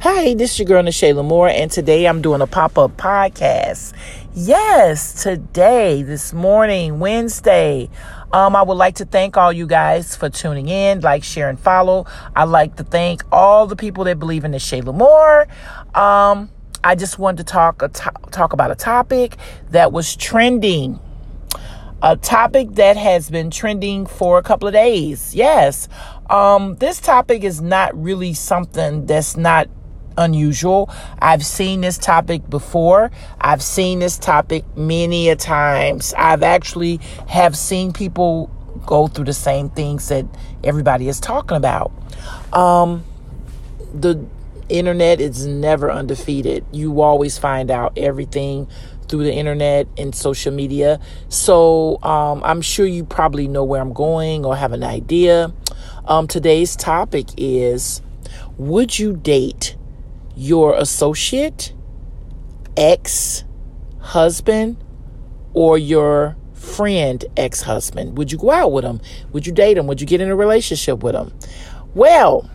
Hi, this is your girl, Ne'Che La'Mour, and today I'm doing a pop up podcast. Yes, today, this morning, Wednesday. Um, I would like to thank all you guys for tuning in, like, share, and follow. I'd like to thank all the people that believe in Ne'Che La'Mour. Um, I just wanted to talk to- talk about a topic that was trending a topic that has been trending for a couple of days. Yes. Um, this topic is not really something that's not unusual. I've seen this topic before. I've seen this topic many a times. I've actually have seen people go through the same things that everybody is talking about. Um, the internet is never undefeated. You always find out everything through the internet and social media. So um, I'm sure you probably know where I'm going or have an idea. Um, today's topic is Would you date your associate, ex husband, or your friend ex husband? Would you go out with them? Would you date them? Would you get in a relationship with them? Well,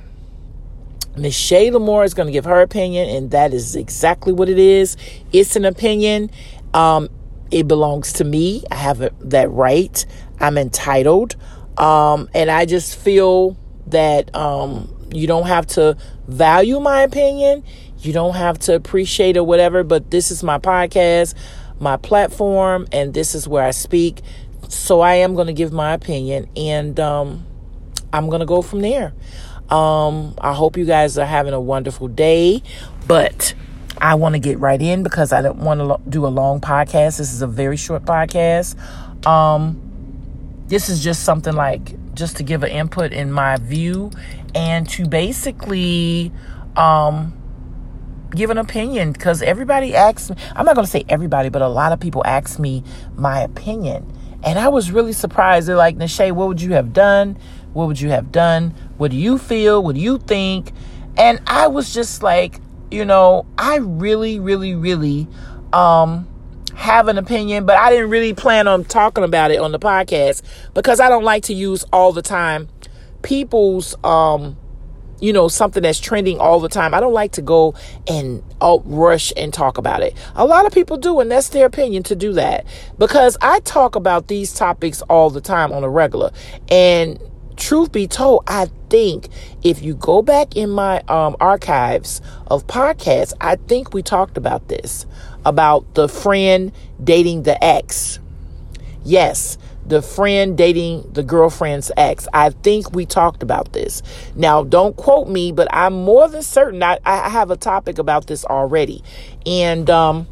Miss Shayla Moore is going to give her opinion, and that is exactly what it is. It's an opinion. Um, it belongs to me. I have that right. I'm entitled. Um, and I just feel that um, you don't have to value my opinion. You don't have to appreciate or whatever, but this is my podcast, my platform, and this is where I speak. So I am going to give my opinion, and um, I'm going to go from there. Um, I hope you guys are having a wonderful day, but I want to get right in because I don't want to do a long podcast. This is a very short podcast. Um, this is just something like just to give an input in my view and to basically um, give an opinion because everybody asks me, I'm not going to say everybody, but a lot of people ask me my opinion. And I was really surprised. They're like, Ne'Che, what would you have done? What would you have done? What do you feel? What do you think? And I was just like, you know, I really, really, really um, have an opinion, but I didn't really plan on talking about it on the podcast because I don't like to use all the time people's um you know something that's trending all the time i don't like to go and out rush and talk about it. A lot of people do and that's their opinion to do that. Because i talk about these topics all the time on a regular. And truth be told i think if you go back in my um, archives of podcasts i think we talked about this about the friend dating the ex. Yes the friend dating the girlfriend's ex. I think we talked about this. Now, don't quote me, but I'm more than certain I, I have a topic about this already. And um,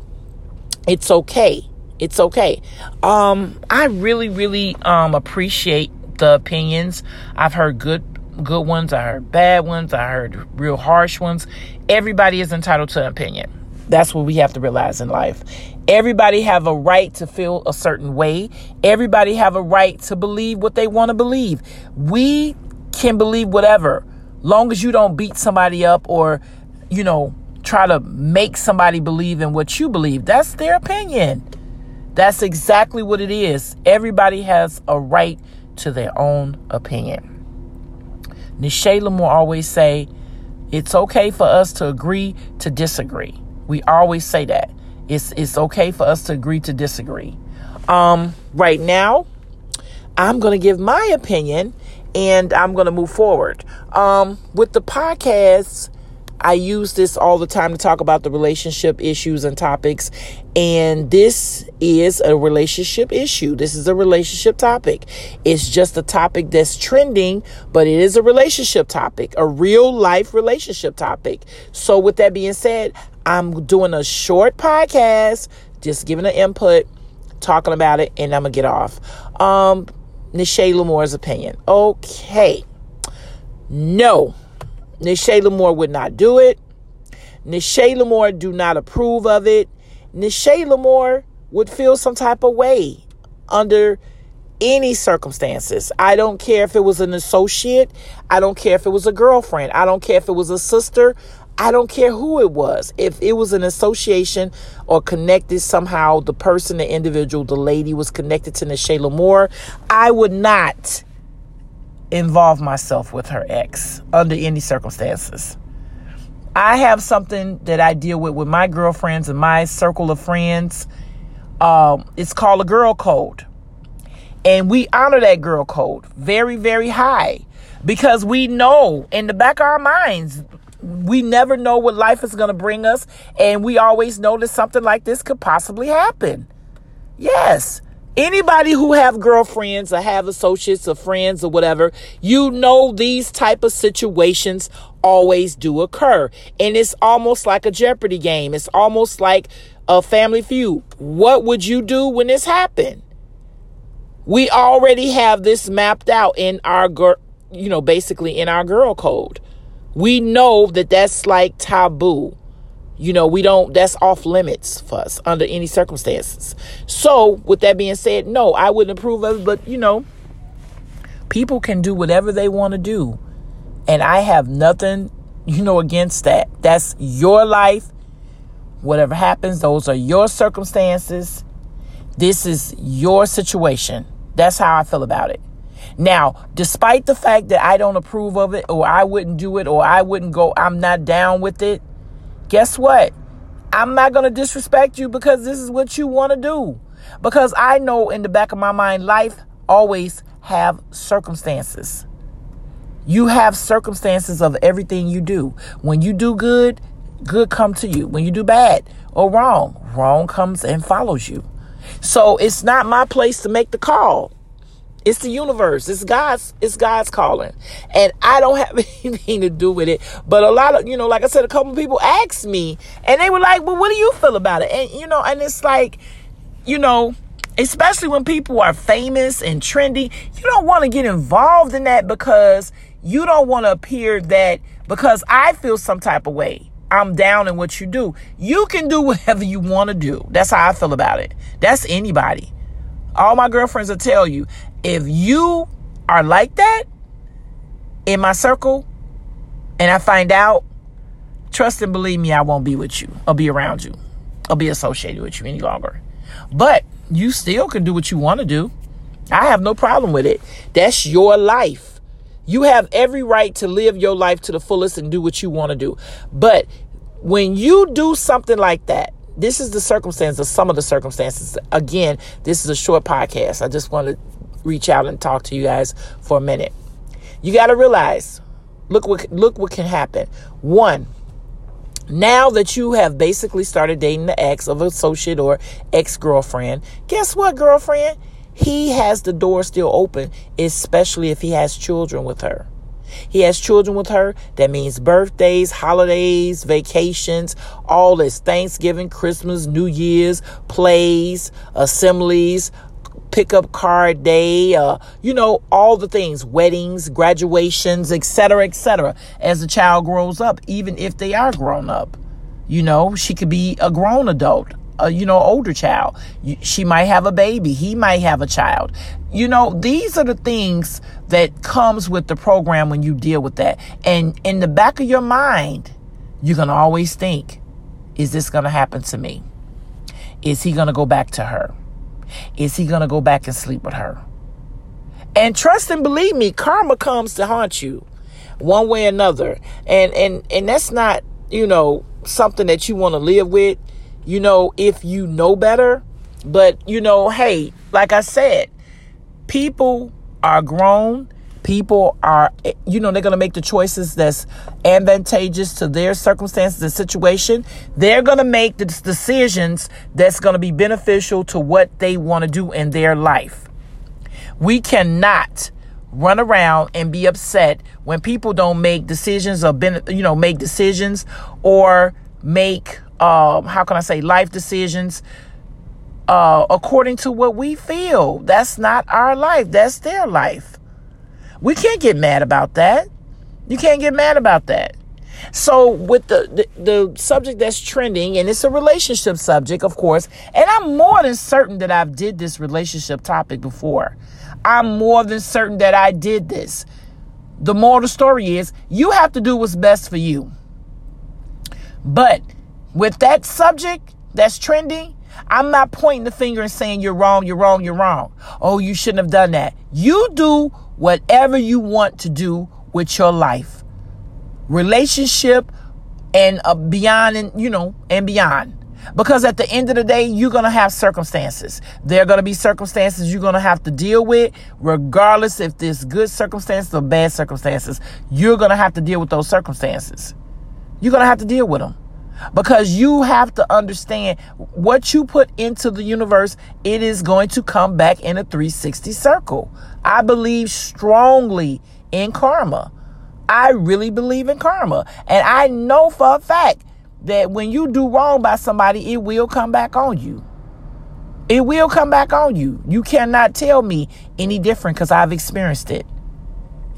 it's okay. It's okay. Um, I really, really um, appreciate the opinions. I've heard good good ones, I heard bad ones, I heard real harsh ones. Everybody is entitled to an opinion. That's what we have to realize in life. Everybody have a right to feel a certain way. Everybody have a right to believe what they want to believe. We can believe whatever, long as you don't beat somebody up or, you know, try to make somebody believe in what you believe. That's their opinion. That's exactly what it is. Everybody has a right to their own opinion. Ne'Che La'Mour always say, it's okay for us to agree to disagree. We always say that. It's it's okay for us to agree to disagree. Um, right now, I'm going to give my opinion and I'm going to move forward. Um, with the podcast, I use this all the time to talk about the relationship issues and topics. And this is a relationship issue. This is a relationship topic. It's just a topic that's trending, but it is a relationship topic, a real life relationship topic. So, with that being said, I'm doing a short podcast, just giving an input, talking about it, and I'm to get off. Um, Ne'Che Moore's opinion. Okay. No. Ne'Che Moore would not do it. Ne'Che Moore do not approve of it. Ne'Che Moore would feel some type of way under any circumstances. I don't care if it was an associate. I don't care if it was a girlfriend. I don't care if it was a sister. I don't care who it was. If it was an association or connected somehow, the person, the individual, the lady was connected to Ne'Che La'Mour, I would not involve myself with her ex under any circumstances. I have something that I deal with with my girlfriends and my circle of friends. Um, it's called a girl code. And we honor that girl code very, very high because we know in the back of our minds, we never know what life is going to bring us. And we always know that something like this could possibly happen. Yes. Anybody who have girlfriends or have associates or friends or whatever, you know these type of situations always do occur. And it's almost like a Jeopardy game. It's almost like a family feud. What would you do when this happened? We already have this mapped out in our girl, you know, basically in our girl code. We know that that's like taboo. You know, we don't, that's off limits for us under any circumstances. So, with that being said, no, I wouldn't approve of it, but you know, people can do whatever they want to do. And I have nothing, you know, against that. That's your life. Whatever happens, those are your circumstances. This is your situation. That's how I feel about it. Now, despite the fact that I don't approve of it or I wouldn't do it or I wouldn't go, I'm not down with it, guess what? I'm not going to disrespect you because this is what you want to do. Because I know in the back of my mind, life always have circumstances. You have circumstances of everything you do. When you do good, good come to you. When you do bad or wrong, wrong comes and follows you. So it's not my place to make the call. It's the universe. It's God's. It's God's calling, and I don't have anything to do with it. But a lot of you know, like I said, a couple people asked me, and they were like, "Well, what do you feel about it?" And you know, and it's like, you know, especially when people are famous and trendy, you don't want to get involved in that because you don't want to appear that because I feel some type of way. I'm down in what you do. You can do whatever you want to do. That's how I feel about it. That's anybody. All my girlfriends will tell you if you are like that in my circle and I find out, trust and believe me, I won't be with you. I'll be around you. I'll be associated with you any longer. But you still can do what you want to do. I have no problem with it. That's your life. You have every right to live your life to the fullest and do what you want to do. But when you do something like that, this is the circumstances, of some of the circumstances. Again, this is a short podcast. I just want to reach out and talk to you guys for a minute. You got to realize, look what look what can happen. One, now that you have basically started dating the ex of a associate or ex girlfriend, guess what, girlfriend? he has the door still open, especially if he has children with her. He has children with her. That means birthdays, holidays, vacations, all this Thanksgiving, Christmas, New Year's, plays, assemblies, pickup card day, uh, you know, all the things, weddings, graduations, etc., etc. as the child grows up, even if they are grown up. You know, she could be a grown adult a you know older child. She might have a baby. He might have a child. You know these are the things that comes with the program when you deal with that. And in the back of your mind you're to always think is this to happen to me? Is he to go back to her? Is he to go back and sleep with her? And trust and believe me karma comes to haunt you one way or another. And and and that's not you know something that you want to live with you know, if you know better. But, you know, hey, like I said, people are grown. People are, you know, they're going to make the choices that's advantageous to their circumstances and situation. They're going to make the decisions that's going to be beneficial to what they want to do in their life. We cannot run around and be upset when people don't make decisions or, you know, make decisions or make um, how can I say, life decisions uh, according to what we feel. That's not our life, that's their life. We can't get mad about that. You can't get mad about that. So with the, the, the subject that's trending, and it's a relationship subject, of course, and I'm more than certain that I've did this relationship topic before. I'm more than certain that I did this. The moral of the story is you have to do what's best for you. But with that subject that's trending, I'm not pointing the finger and saying you're wrong, you're wrong, you're wrong. Oh, you shouldn't have done that. You do whatever you want to do with your life. Relationship and uh, beyond and you know and beyond because at the end of the day you're going to have circumstances there are going to be circumstances you're going to have to deal with regardless if there's good circumstances or bad circumstances you're going to have to deal with those circumstances you're going to have to deal with them because you have to understand what you put into the universe it is going to come back in a 360 circle. I believe strongly in karma. I really believe in karma. And i know for a fact that when you do wrong by somebody it will come back on you. It will come back on you. You cannot tell me any different because i've experienced it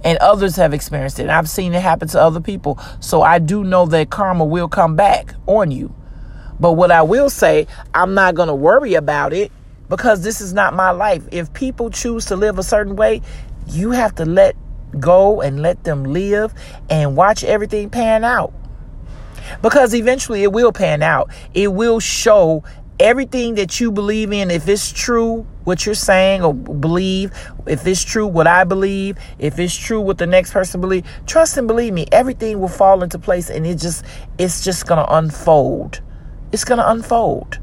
and others have experienced it. And I've seen it happen to other people. So I do know that karma will come back on you. But what I will say, I'm not going to worry about it because this is not my life. If people choose to live a certain way, you have to let go and let them live and watch everything pan out. Because eventually it will pan out. It will show everything that you believe in, if it's true what you're saying or believe, if it's true what I believe, if it's true what the next person believe, trust and believe me, everything will fall into place and it just it's just gonna unfold. It's gonna unfold.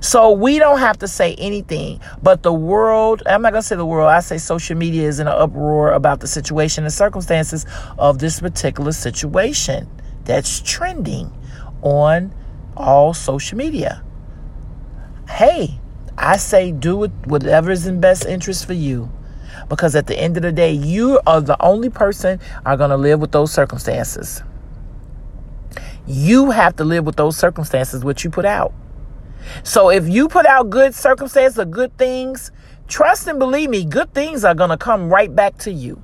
So we don't have to say anything, but the world, I'm not going to say the world, I say social media is in an uproar about the situation and circumstances of this particular situation that's trending on all social media hey, I say do it whatever is in best interest for you. Because at the end of the day, you are the only person are going to live with those circumstances. You have to live with those circumstances which you put out. So if you put out good circumstances or good things, trust and believe me, good things are going to come right back to you.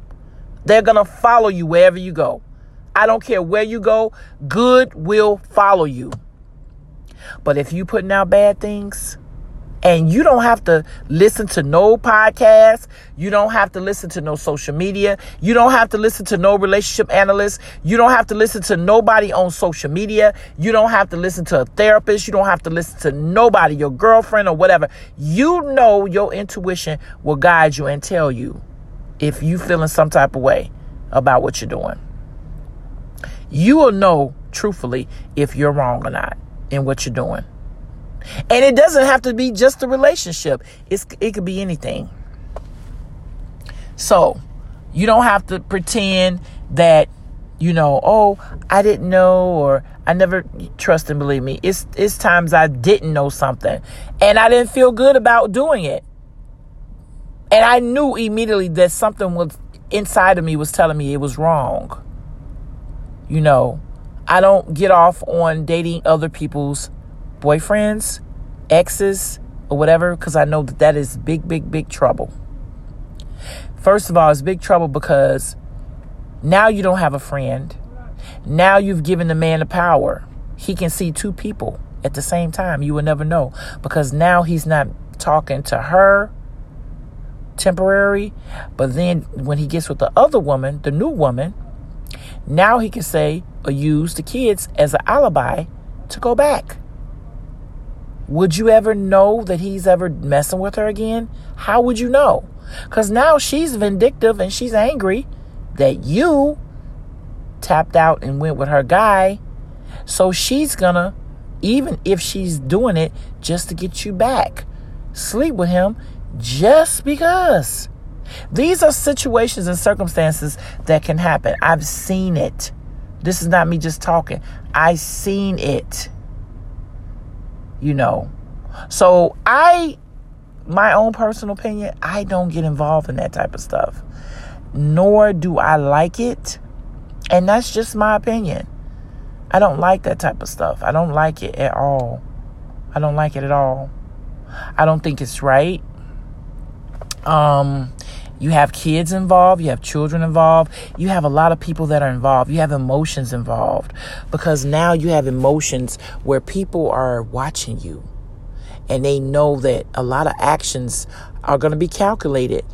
They're going to follow you wherever you go. I don't care where you go, good will follow you. But if you putting out bad things, and you don't have to listen to no podcast. You don't have to listen to no social media. You don't have to listen to no relationship analyst. You don't have to listen to nobody on social media. You don't have to listen to a therapist. You don't have to listen to nobody, your girlfriend or whatever. You know your intuition will guide you and tell you if you feeling some type of way about what you're doing. You will know truthfully if you're wrong or not in what you're doing. And it doesn't have to be just a relationship. It's it could be anything. So, you don't have to pretend that you know, oh, I didn't know or I never trust and believe me. It's it's times I didn't know something and I didn't feel good about doing it. And I knew immediately that something was inside of me was telling me it was wrong. You know, I don't get off on dating other people's boyfriends, exes, or whatever because I know that that is big, big, big trouble. First of all, it's big trouble because now you don't have a friend. Now you've given the man the power. He can see two people at the same time. You will never know because now he's not talking to her temporary, but then when he gets with the other woman, the new woman, now he can say or use the kids as an alibi to go back. Would you ever know that he's ever messing with her again? How would you know? Because now she's vindictive and she's angry that you tapped out and went with her guy. So she's gonna, even if she's doing it just to get you back, sleep with him just because. These are situations and circumstances that can happen. I've seen it. This is not me just talking. I seen it. You know. So I my own personal opinion, I don't get involved in that type of stuff. Nor do I like it. And that's just my opinion. I don't like that type of stuff. I don't like it at all. I don't like it at all. I don't think it's right. Um you have kids involved, you have children involved, you have a lot of people that are involved, you have emotions involved because now you have emotions where people are watching you and they know that a lot of actions are going to be calculated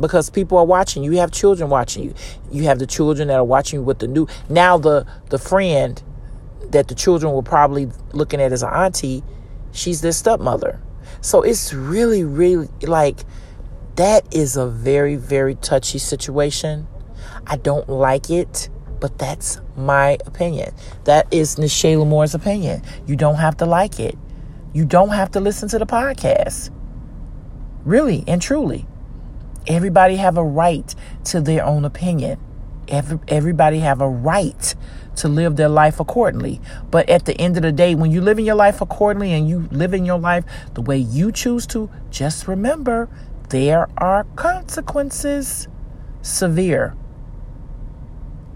because people are watching you. You have children watching you. You have the children that are watching you with the new. Now the the friend that the children were probably looking at as an auntie, she's their stepmother. So it's really, really like that is a very, very touchy situation. I don't like it. but that's my opinion. That is Ne'Che La'Mour's opinion. You don't have to like it. You don't have to listen to the podcast. Really and truly. Everybody have a right to their own opinion. Every, everybody have a right to live their life accordingly. But at the end of the day, when you live in your life accordingly and you live in your life the way you choose to, just remember there are consequences severe.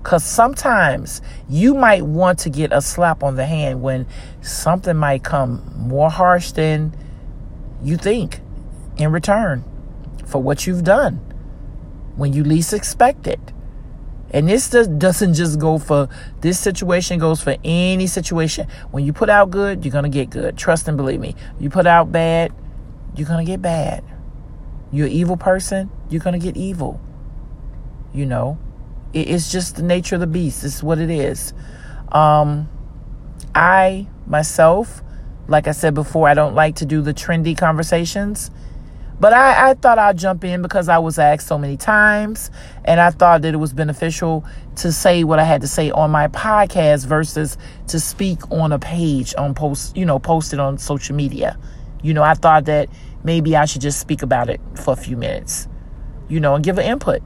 Because sometimes you might want to get a slap on the hand when something might come more harsh than you think in return for what you've done when you least expect it. And this doesn't just go for this situation, goes for any situation. When you put out good, you're going to get good. Trust and believe me. You put out bad, you're going to get bad. You're an evil person, you're going to get evil. You know, it's just the nature of the beast. Is what it is. Um, I, myself, like I said before, I don't like to do the trendy conversations. But I, I thought I'd jump in because I was asked so many times, and I thought that it was beneficial to say what I had to say on my podcast versus to speak on a page on post, you know, posted on social media. You know, I thought that maybe I should just speak about it for a few minutes, you know, and give an input.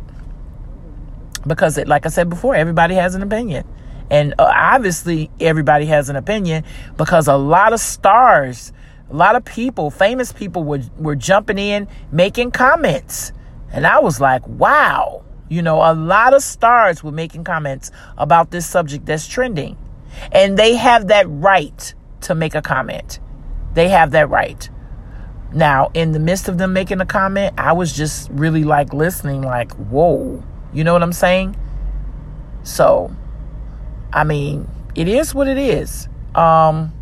Because, it, like I said before, everybody has an opinion. And uh, obviously, everybody has an opinion because a lot of stars a lot of people, famous people, were, were jumping in, making comments. And I was like, wow. You know, a lot of stars were making comments about this subject that's trending. And they have that right to make a comment. They have that right. Now, in the midst of them making a comment, I was just really like listening, like, whoa. You know what I'm saying? So, I mean, it is what it is. Um,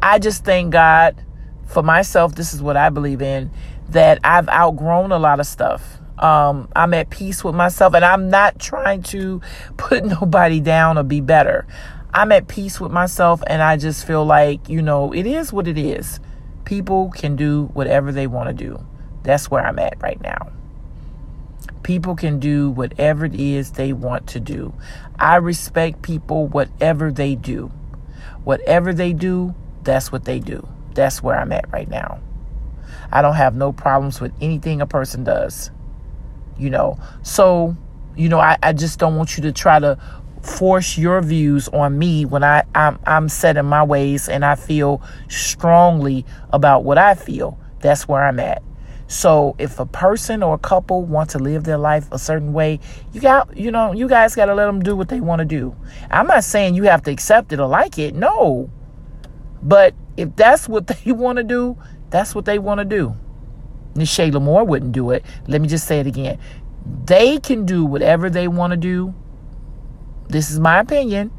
I just thank God for myself. This is what I believe in that I've outgrown a lot of stuff. Um, I'm at peace with myself, and I'm not trying to put nobody down or be better. I'm at peace with myself, and I just feel like, you know, it is what it is. People can do whatever they want to do. That's where I'm at right now. People can do whatever it is they want to do. I respect people, whatever they do. Whatever they do, that's what they do. That's where I'm at right now. I don't have no problems with anything a person does. You know, so, you know, I, I just don't want you to try to force your views on me when I, I'm, I'm set in my ways and I feel strongly about what I feel. That's where I'm at. So if a person or a couple want to live their life a certain way, you got, you know, you guys got to let them do what they want to do. I'm not saying you have to accept it or like it. No. But if that's what they want to do, that's what they want to do. Ne'Che La'Mour wouldn't do it. Let me just say it again. They can do whatever they want to do. This is my opinion.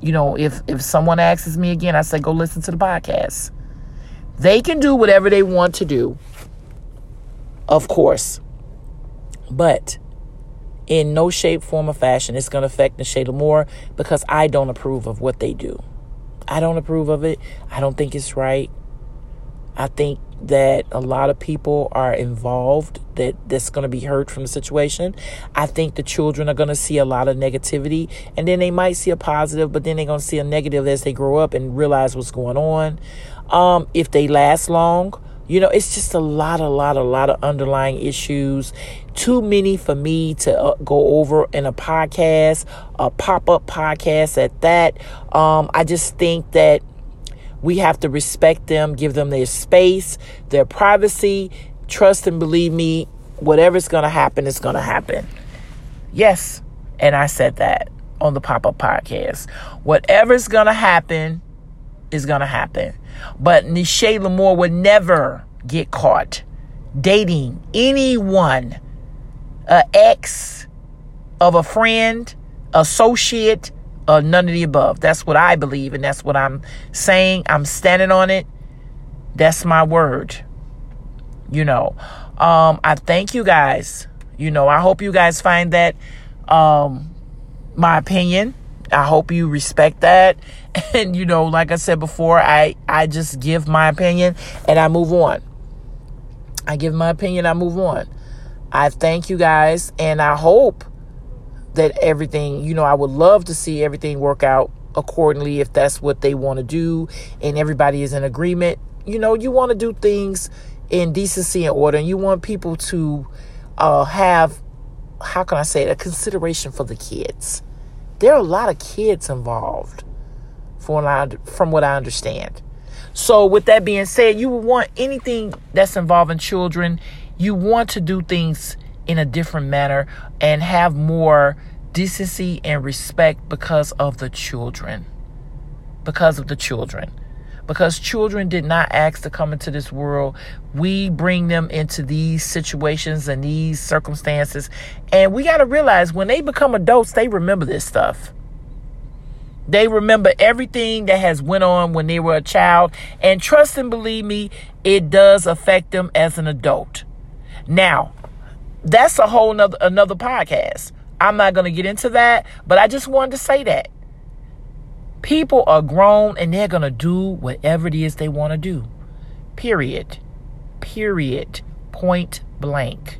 You know, if if someone asks me again, I say go listen to the podcast. They can do whatever they want to do. Of course. But in no shape, form, or fashion, it's going to affect Ne'Che La'Mour because I don't approve of what they do. I don't approve of it. I don't think it's right. I think that a lot of people are involved that that's going to be hurt from the situation. I think the children are going to see a lot of negativity and then they might see a positive, but then they're going to see a negative as they grow up and realize what's going on. Um, if they last long, you know, it's just a lot, a lot, a lot of underlying issues. Too many for me to uh, go over in a podcast, a pop up podcast at that. Um, I just think that we have to respect them, give them their space, their privacy, trust and believe me, whatever's going to happen is going to happen. Yes. And I said that on the pop up podcast. Whatever's going to happen is going to happen. But Ne'Che La'Mour would never get caught dating anyone, a ex of a friend, associate, uh, none of the above. That's what I believe, and that's what I'm saying. I'm standing on it. That's my word. You know, um, I thank you guys. You know, I hope you guys find that um, my opinion I hope you respect that. And you know, like I said before, I I just give my opinion and I move on. I give my opinion, I move on. I thank you guys and I hope that everything, you know, I would love to see everything work out accordingly if that's what they want to do and everybody is in agreement. You know, you want to do things in decency and order and you want people to uh, have, how can I say it, a consideration for the kids. There are a lot of kids involved from I, from what I understand. So, with that being said, you would want anything that's involving children, you want to do things in a different manner and have more decency and respect because of the children. Because of the children. Because children did not ask to come into this world. We bring them into these situations and these circumstances. And we got to realize when they become adults, they remember this stuff. They remember everything that has went on when they were a child. And trust and believe me, it does affect them as an adult. Now, that's a whole nother another podcast. I'm not going to get into that, but I just wanted to say that. People are grown and they're going to do whatever it is they want to do. Period. Period. Point blank.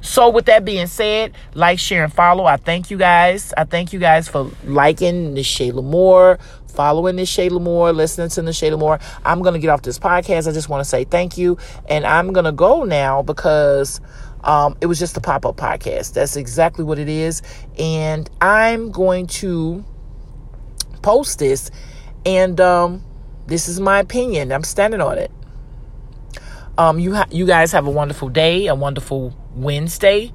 So, with that being said, like, share, and follow. I thank you guys. I thank you guys for liking the Shayla Moore, following this Shayla Moore, listening to the Shayla Moore. I'm going to get off this podcast. I just want to say thank you. And I'm going to go now because um, it was just a pop up podcast. That's exactly what it is. And I'm going to post this. And um, this is my opinion. I'm standing on it. Um, you ha- you guys have a wonderful day, a wonderful Wednesday.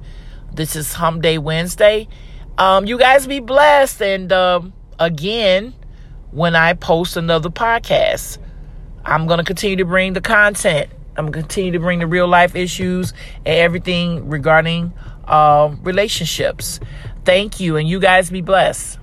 This is Hump Day Wednesday. Um, you guys be blessed. And um, again, when I post another podcast, I'm going to continue to bring the content. I'm to continue to bring the real life issues and everything regarding uh, relationships. Thank you. And you guys be blessed.